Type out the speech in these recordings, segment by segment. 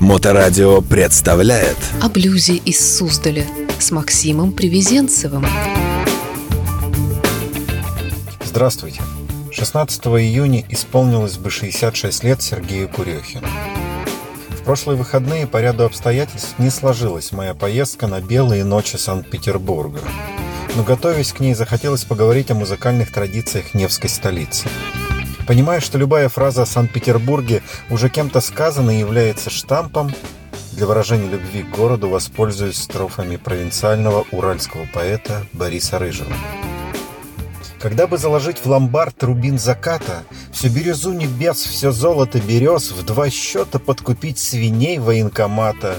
Моторадио представляет О блюзе из Суздаля с Максимом Привезенцевым. Здравствуйте. 16 июня исполнилось бы 66 лет Сергею Курехину. В прошлые выходные по ряду обстоятельств не сложилась моя поездка на белые ночи Санкт-Петербурга. Но готовясь к ней, захотелось поговорить о музыкальных традициях Невской столицы. Понимая, что любая фраза о Санкт-Петербурге уже кем-то сказана и является штампом, для выражения любви к городу воспользуюсь строфами провинциального уральского поэта Бориса Рыжего. Когда бы заложить в ломбард рубин заката, Всю бирюзу небес, все золото берез, В два счета подкупить свиней военкомата,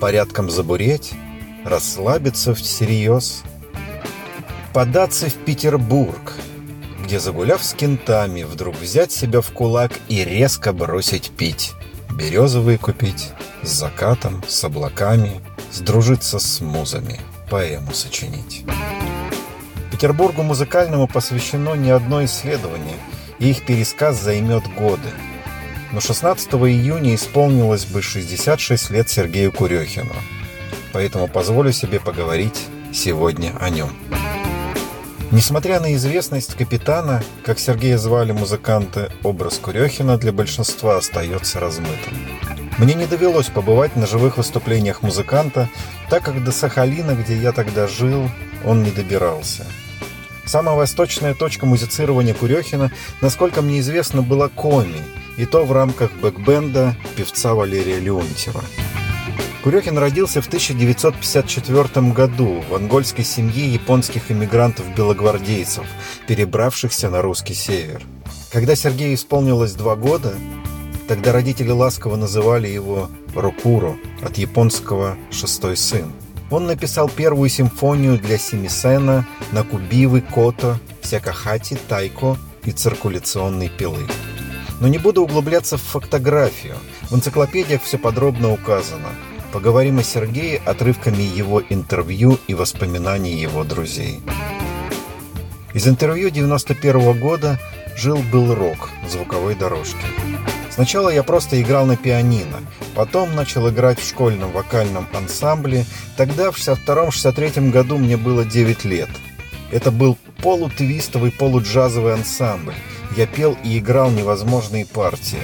Порядком забуреть, расслабиться всерьез, Податься в Петербург, где, загуляв с кентами, вдруг взять себя в кулак и резко бросить пить, березовые купить, с закатом, с облаками, сдружиться с музами, поэму сочинить. Петербургу музыкальному посвящено не одно исследование, и их пересказ займет годы. Но 16 июня исполнилось бы 66 лет Сергею Курехину, поэтому позволю себе поговорить сегодня о нем. Несмотря на известность капитана, как Сергея звали музыканты, образ Курехина для большинства остается размытым. Мне не довелось побывать на живых выступлениях музыканта, так как до Сахалина, где я тогда жил, он не добирался. Самая восточная точка музицирования Курехина, насколько мне известно, была Коми, и то в рамках бэкбенда певца Валерия Леонтьева. Курехин родился в 1954 году в ангольской семье японских иммигрантов-белогвардейцев, перебравшихся на русский север. Когда Сергею исполнилось два года, тогда родители ласково называли его Рокуро, от японского «шестой сын». Он написал первую симфонию для семисена, накубивы, кото, сякахати, тайко и циркуляционной пилы. Но не буду углубляться в фотографию. В энциклопедиях все подробно указано – Поговорим о Сергее отрывками его интервью и воспоминаний его друзей. Из интервью 91 года «Жил-был рок» звуковой дорожки. Сначала я просто играл на пианино, потом начал играть в школьном вокальном ансамбле. Тогда, в 62-63 году, мне было 9 лет. Это был полутвистовый, полуджазовый ансамбль. Я пел и играл невозможные партии.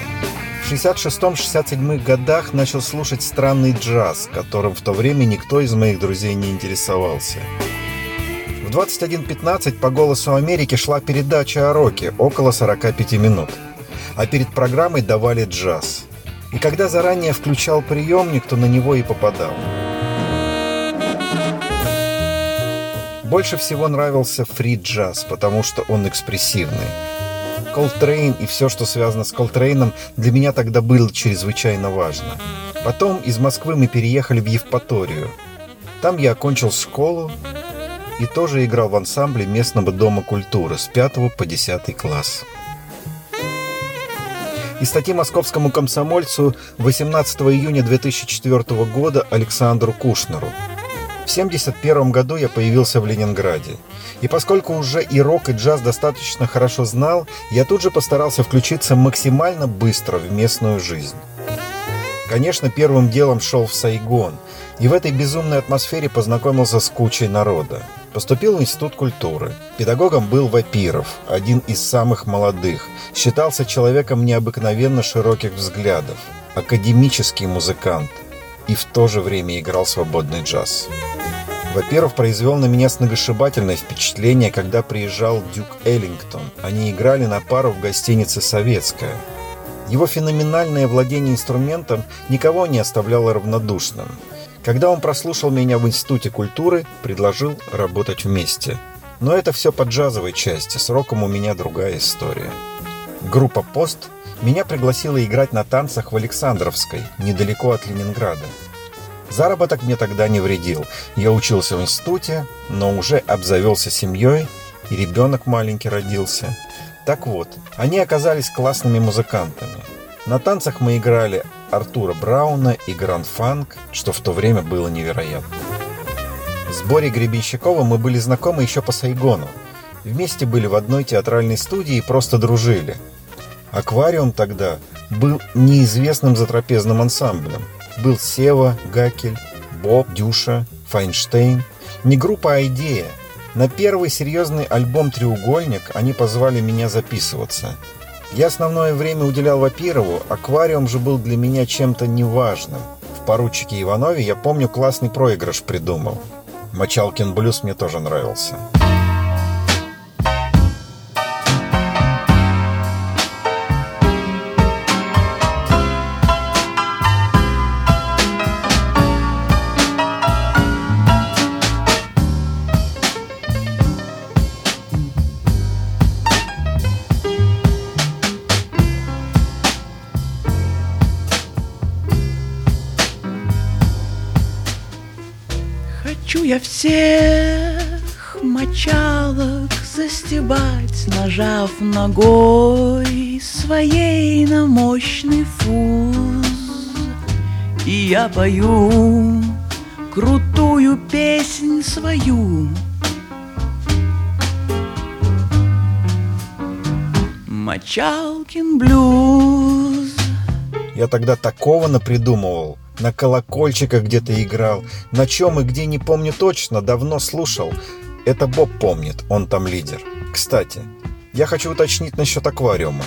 В 66-67 годах начал слушать странный джаз, которым в то время никто из моих друзей не интересовался. В 21.15 по «Голосу Америки» шла передача о роке, около 45 минут. А перед программой давали джаз. И когда заранее включал приемник, то на него и попадал. Больше всего нравился фри-джаз, потому что он экспрессивный. Колтрейн и все, что связано с Колтрейном, для меня тогда было чрезвычайно важно. Потом из Москвы мы переехали в Евпаторию. Там я окончил школу и тоже играл в ансамбле местного дома культуры с 5 по 10 класс. Из статьи московскому комсомольцу 18 июня 2004 года Александру Кушнеру – в 1971 году я появился в Ленинграде. И поскольку уже и рок, и джаз достаточно хорошо знал, я тут же постарался включиться максимально быстро в местную жизнь. Конечно, первым делом шел в Сайгон, и в этой безумной атмосфере познакомился с кучей народа. Поступил в Институт культуры. Педагогом был Вапиров, один из самых молодых. Считался человеком необыкновенно широких взглядов. Академический музыкант. И в то же время играл свободный джаз. Во-первых, произвел на меня сногсшибательное впечатление, когда приезжал Дюк Эллингтон. Они играли на пару в гостинице «Советская». Его феноменальное владение инструментом никого не оставляло равнодушным. Когда он прослушал меня в Институте культуры, предложил работать вместе. Но это все по джазовой части, с роком у меня другая история. Группа «Пост» меня пригласила играть на танцах в Александровской, недалеко от Ленинграда. Заработок мне тогда не вредил. Я учился в институте, но уже обзавелся семьей, и ребенок маленький родился. Так вот, они оказались классными музыкантами. На танцах мы играли Артура Брауна и Гранд Фанк, что в то время было невероятно. С Борей Гребенщиковым мы были знакомы еще по Сайгону. Вместе были в одной театральной студии и просто дружили. «Аквариум» тогда был неизвестным затрапезным ансамблем – был Сева, Гакель, Боб, Дюша, Файнштейн. Не группа, а идея. На первый серьезный альбом «Треугольник» они позвали меня записываться. Я основное время уделял Вапирову, аквариум же был для меня чем-то неважным. В «Поручике Иванове» я помню классный проигрыш придумал. Мочалкин блюз мне тоже нравился. Всех мочалок застебать, Нажав ногой своей на мощный фуз. И я пою крутую песнь свою, Мочалкин блюз. Я тогда такого напридумывал. На колокольчиках где-то играл. На чем и где не помню точно, давно слушал. Это Боб помнит, он там лидер. Кстати, я хочу уточнить насчет аквариума.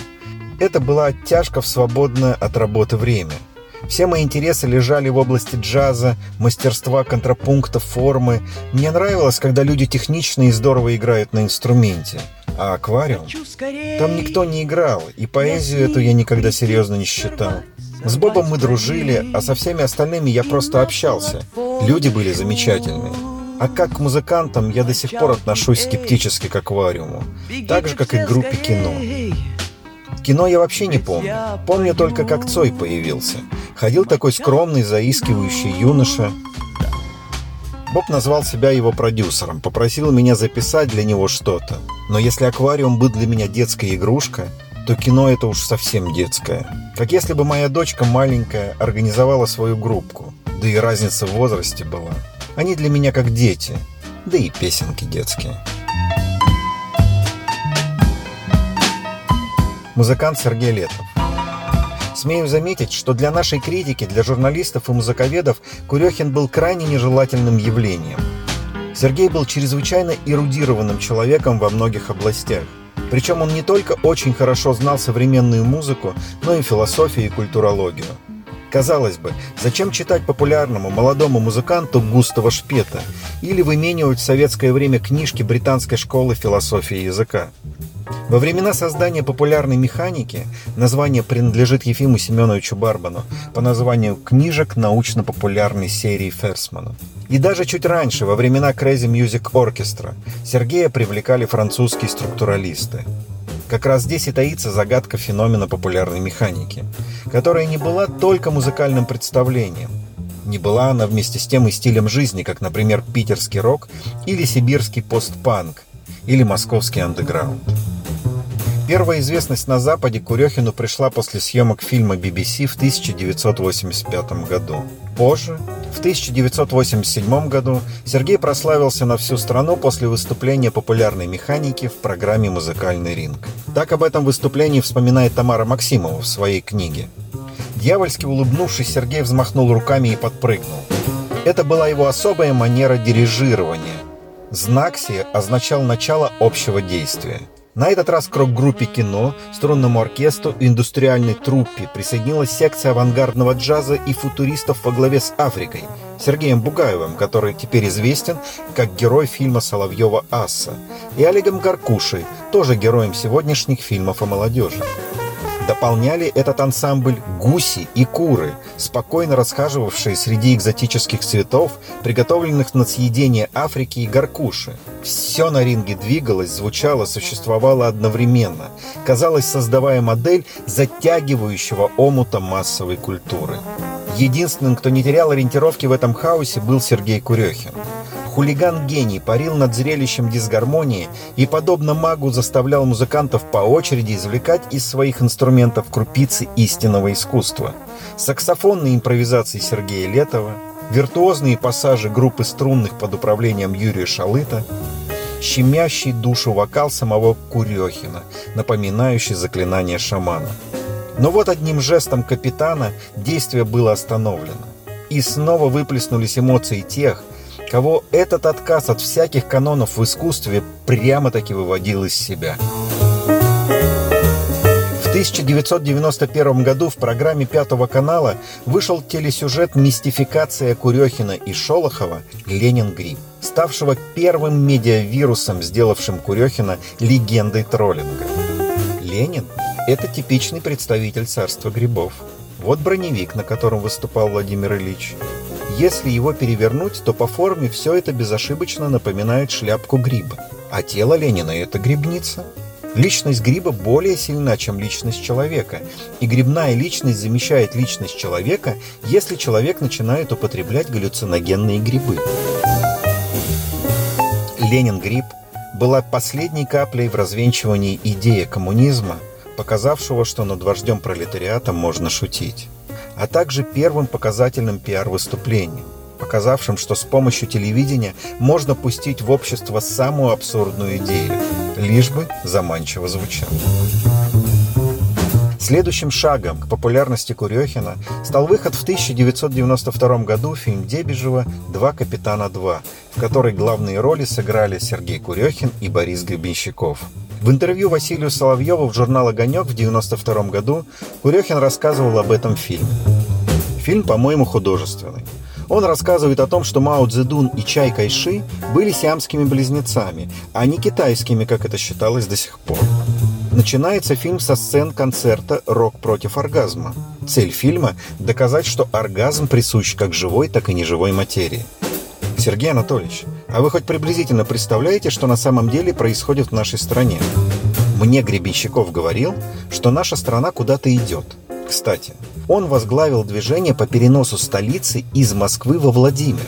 Это была оттяжка в свободное от работы время. Все мои интересы лежали в области джаза, мастерства, контрапункта, формы. Мне нравилось, когда люди технично и здорово играют на инструменте. А аквариум? Там никто не играл, и поэзию эту я никогда серьезно не считал. С Бобом мы дружили, а со всеми остальными я просто общался. Люди были замечательные. А как к музыкантам я до сих пор отношусь скептически к аквариуму. Так же, как и к группе кино. Кино я вообще не помню. Помню только, как Цой появился. Ходил такой скромный, заискивающий юноша. Боб назвал себя его продюсером, попросил меня записать для него что-то. Но если аквариум был для меня детская игрушка, то кино это уж совсем детское. Как если бы моя дочка маленькая организовала свою группку. Да и разница в возрасте была. Они для меня как дети. Да и песенки детские. Музыкант Сергей Летов. Смею заметить, что для нашей критики, для журналистов и музыковедов Курехин был крайне нежелательным явлением. Сергей был чрезвычайно эрудированным человеком во многих областях. Причем он не только очень хорошо знал современную музыку, но и философию и культурологию. Казалось бы, зачем читать популярному молодому музыканту Густава Шпета или выменивать в советское время книжки британской школы философии языка? Во времена создания популярной механики название принадлежит Ефиму Семеновичу Барбану по названию книжек научно-популярной серии Ферсмана. И даже чуть раньше, во времена Crazy Music Orchestra, Сергея привлекали французские структуралисты. Как раз здесь и таится загадка феномена популярной механики, которая не была только музыкальным представлением. Не была она вместе с тем и стилем жизни, как, например, питерский рок или сибирский постпанк, или московский андеграунд. Первая известность на Западе Курехину пришла после съемок фильма BBC в 1985 году. Позже, в 1987 году, Сергей прославился на всю страну после выступления популярной механики в программе «Музыкальный ринг». Так об этом выступлении вспоминает Тамара Максимова в своей книге. Дьявольски улыбнувшись, Сергей взмахнул руками и подпрыгнул. Это была его особая манера дирижирования. Знак сие означал начало общего действия – на этот раз к рок-группе кино, струнному оркестру и индустриальной труппе присоединилась секция авангардного джаза и футуристов во главе с Африкой, Сергеем Бугаевым, который теперь известен как герой фильма Соловьева «Асса», и Олегом Гаркушей, тоже героем сегодняшних фильмов о молодежи. Дополняли этот ансамбль гуси и куры, спокойно расхаживавшие среди экзотических цветов, приготовленных на съедение Африки и горкуши. Все на ринге двигалось, звучало, существовало одновременно, казалось, создавая модель затягивающего омута массовой культуры. Единственным, кто не терял ориентировки в этом хаосе, был Сергей Курехин. Хулиган-гений парил над зрелищем дисгармонии и, подобно магу, заставлял музыкантов по очереди извлекать из своих инструментов крупицы истинного искусства. Саксофонные импровизации Сергея Летова, виртуозные пассажи группы струнных под управлением Юрия Шалыта, щемящий душу вокал самого Курехина, напоминающий заклинание шамана. Но вот одним жестом капитана действие было остановлено. И снова выплеснулись эмоции тех, кого этот отказ от всяких канонов в искусстве прямо-таки выводил из себя. В 1991 году в программе Пятого канала вышел телесюжет «Мистификация Курехина и Шолохова. Ленин Гриб», ставшего первым медиавирусом, сделавшим Курехина легендой троллинга. Ленин – это типичный представитель царства грибов. Вот броневик, на котором выступал Владимир Ильич. Если его перевернуть, то по форме все это безошибочно напоминает шляпку гриба. А тело Ленина – это грибница. Личность гриба более сильна, чем личность человека, и грибная личность замещает личность человека, если человек начинает употреблять галлюциногенные грибы. Ленин гриб была последней каплей в развенчивании идеи коммунизма, показавшего, что над вождем пролетариата можно шутить, а также первым показательным пиар-выступлением, показавшим, что с помощью телевидения можно пустить в общество самую абсурдную идею, лишь бы заманчиво звучало. Следующим шагом к популярности Курехина стал выход в 1992 году фильм Дебежева «Два капитана 2», в которой главные роли сыграли Сергей Курехин и Борис Гребенщиков. В интервью Василию Соловьеву в журнал «Огонек» в 1992 году Курехин рассказывал об этом фильме. Фильм, по-моему, художественный. Он рассказывает о том, что Мао Цзэдун и Чай Кайши были сиамскими близнецами, а не китайскими, как это считалось до сих пор. Начинается фильм со сцен концерта «Рок против оргазма». Цель фильма – доказать, что оргазм присущ как живой, так и неживой материи. Сергей Анатольевич, а вы хоть приблизительно представляете, что на самом деле происходит в нашей стране? Мне Гребенщиков говорил, что наша страна куда-то идет. Кстати, он возглавил движение по переносу столицы из Москвы во Владимир.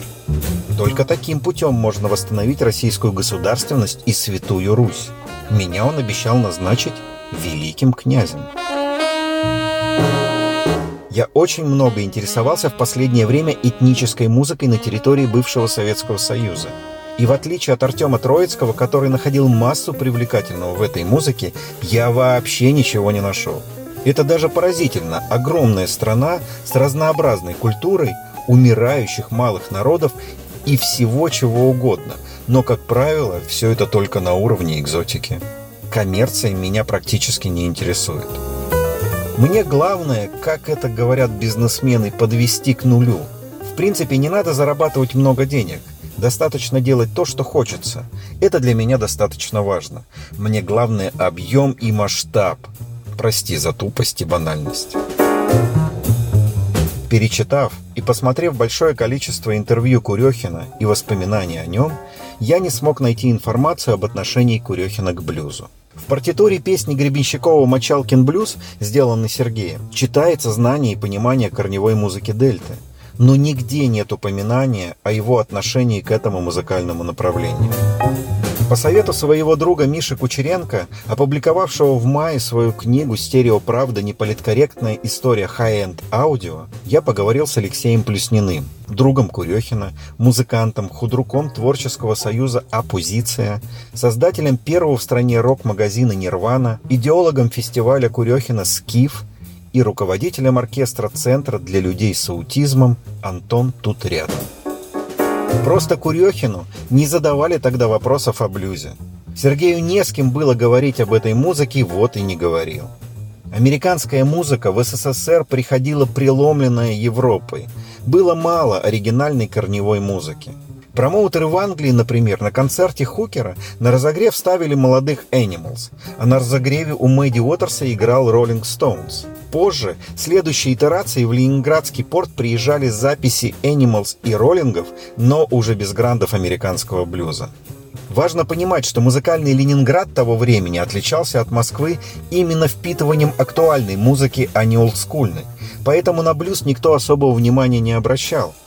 Только таким путем можно восстановить российскую государственность и Святую Русь. Меня он обещал назначить великим князем. Я очень много интересовался в последнее время этнической музыкой на территории бывшего Советского Союза. И в отличие от Артема Троицкого, который находил массу привлекательного в этой музыке, я вообще ничего не нашел. Это даже поразительно. Огромная страна с разнообразной культурой, умирающих малых народов и всего чего угодно – но, как правило, все это только на уровне экзотики. Коммерция меня практически не интересует. Мне главное, как это говорят бизнесмены, подвести к нулю. В принципе, не надо зарабатывать много денег. Достаточно делать то, что хочется. Это для меня достаточно важно. Мне главное объем и масштаб. Прости за тупость и банальность. Перечитав и посмотрев большое количество интервью Курехина и воспоминаний о нем, я не смог найти информацию об отношении Курехина к блюзу. В партитуре песни Гребенщикова «Мочалкин блюз», сделанной Сергеем, читается знание и понимание корневой музыки дельты, но нигде нет упоминания о его отношении к этому музыкальному направлению. По совету своего друга Миши Кучеренко, опубликовавшего в мае свою книгу «Стереоправда. Неполиткорректная история хай-энд аудио», я поговорил с Алексеем Плюсниным, другом Курехина, музыкантом, худруком творческого союза «Оппозиция», создателем первого в стране рок-магазина «Нирвана», идеологом фестиваля Курехина «Скиф», и руководителем оркестра Центра для людей с аутизмом Антон тут рядом. Просто Курехину не задавали тогда вопросов о блюзе. Сергею не с кем было говорить об этой музыке, вот и не говорил. Американская музыка в СССР приходила преломленная Европой. Было мало оригинальной корневой музыки. Промоутеры в Англии, например, на концерте Хукера на разогрев ставили молодых Animals, а на разогреве у Мэдди Уотерса играл Rolling Stones. Позже, следующей итерации в Ленинградский порт приезжали записи Animals и Роллингов, но уже без грандов американского блюза. Важно понимать, что музыкальный Ленинград того времени отличался от Москвы именно впитыванием актуальной музыки, а не олдскульной. Поэтому на блюз никто особого внимания не обращал –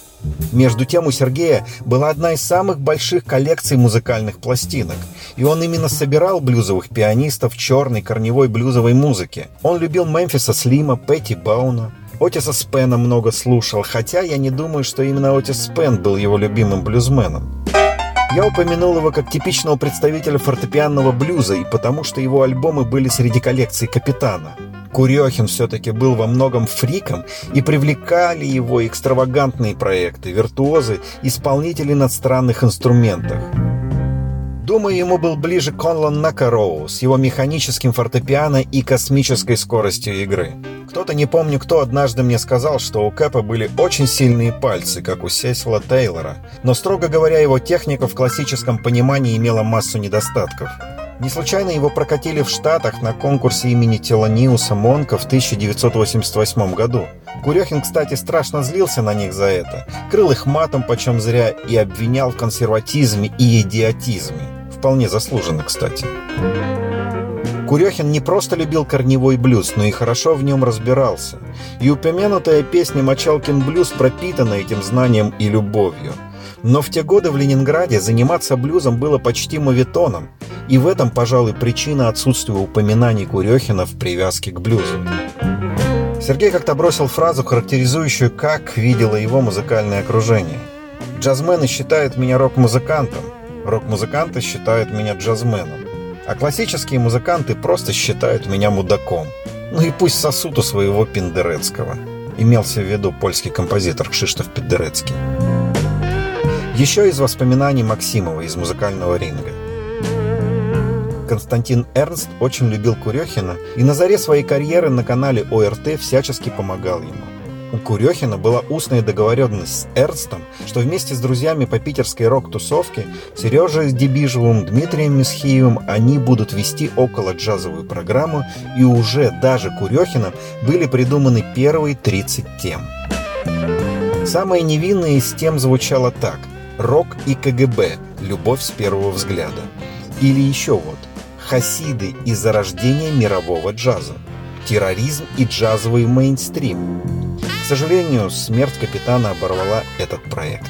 между тем у Сергея была одна из самых больших коллекций музыкальных пластинок, и он именно собирал блюзовых пианистов черной корневой блюзовой музыки. Он любил Мемфиса Слима, Пэтти Бауна, Отиса Спена много слушал, хотя я не думаю, что именно Отис Спен был его любимым блюзменом. Я упомянул его как типичного представителя фортепианного блюза и потому, что его альбомы были среди коллекции Капитана. Курехин все-таки был во многом фриком и привлекали его экстравагантные проекты, виртуозы, исполнители на странных инструментах. Думаю, ему был ближе Конлан Накароу с его механическим фортепиано и космической скоростью игры. Кто-то, не помню кто, однажды мне сказал, что у Кэпа были очень сильные пальцы, как у Сесила Тейлора, но, строго говоря, его техника в классическом понимании имела массу недостатков. Не случайно его прокатили в Штатах на конкурсе имени Телониуса Монка в 1988 году. Курехин, кстати, страшно злился на них за это, крыл их матом почем зря и обвинял в консерватизме и идиотизме. Вполне заслуженно, кстати. Курехин не просто любил корневой блюз, но и хорошо в нем разбирался. И упомянутая песня «Мочалкин блюз» пропитана этим знанием и любовью. Но в те годы в Ленинграде заниматься блюзом было почти мавитоном, и в этом, пожалуй, причина отсутствия упоминаний Курехина в привязке к блюзу. Сергей как-то бросил фразу, характеризующую, как видело его музыкальное окружение. «Джазмены считают меня рок-музыкантом, рок-музыканты считают меня джазменом. А классические музыканты просто считают меня мудаком. Ну и пусть сосут у своего Пендерецкого. Имелся в виду польский композитор Кшиштоф Пендерецкий. Еще из воспоминаний Максимова из музыкального ринга. Константин Эрнст очень любил Курехина и на заре своей карьеры на канале ОРТ всячески помогал ему. У Курехина была устная договоренность с Эрнстом, что вместе с друзьями по питерской рок-тусовке Сережей Дебижевым, Дмитрием Месхиевым они будут вести около джазовую программу, и уже даже Курехином были придуманы первые 30 тем. Самая невинная из тем звучала так «Рок и КГБ. Любовь с первого взгляда». Или еще вот «Хасиды и зарождение мирового джаза». Терроризм и джазовый мейнстрим сожалению, смерть капитана оборвала этот проект.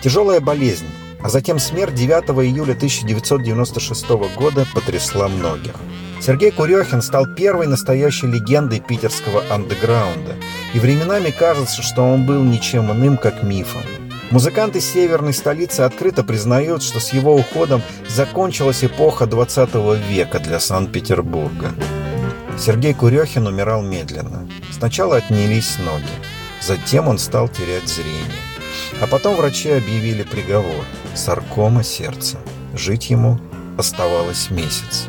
Тяжелая болезнь, а затем смерть 9 июля 1996 года потрясла многих. Сергей Курехин стал первой настоящей легендой питерского андеграунда, и временами кажется, что он был ничем иным, как мифом. Музыканты северной столицы открыто признают, что с его уходом закончилась эпоха 20 века для Санкт-Петербурга. Сергей Курехин умирал медленно. Сначала отнялись ноги. Затем он стал терять зрение. А потом врачи объявили приговор – саркома сердца. Жить ему оставалось месяц.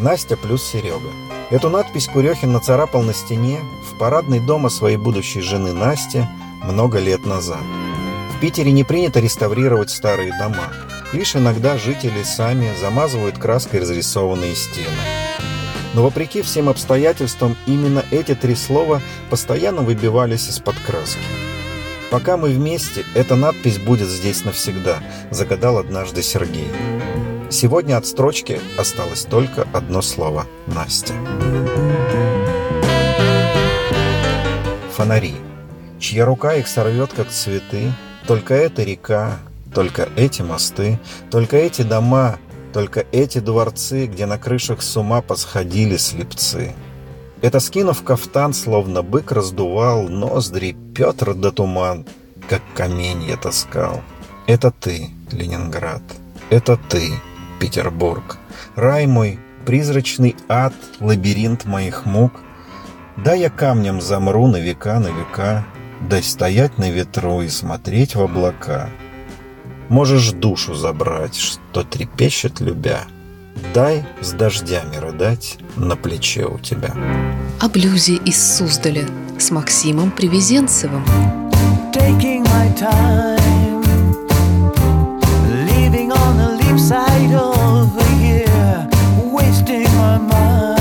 Настя плюс Серега. Эту надпись Курехин нацарапал на стене в парадной дома своей будущей жены Насти много лет назад. В Питере не принято реставрировать старые дома. Лишь иногда жители сами замазывают краской разрисованные стены. Но вопреки всем обстоятельствам, именно эти три слова постоянно выбивались из-под краски. «Пока мы вместе, эта надпись будет здесь навсегда», – загадал однажды Сергей. Сегодня от строчки осталось только одно слово – Настя. Фонари. Чья рука их сорвет, как цветы, Только эта река, только эти мосты, Только эти дома, только эти дворцы, где на крышах с ума посходили слепцы. Это скинув кафтан, словно бык раздувал ноздри Петр да туман, как камень я таскал. Это ты, Ленинград, это ты, Петербург. Рай мой, призрачный ад, лабиринт моих мук. Да я камнем замру на века, на века, Дай стоять на ветру и смотреть в облака — Можешь душу забрать, что трепещет любя. Дай с дождями рыдать на плече у тебя. О блюзе из Суздаля с Максимом Привезенцевым. Taking my time, my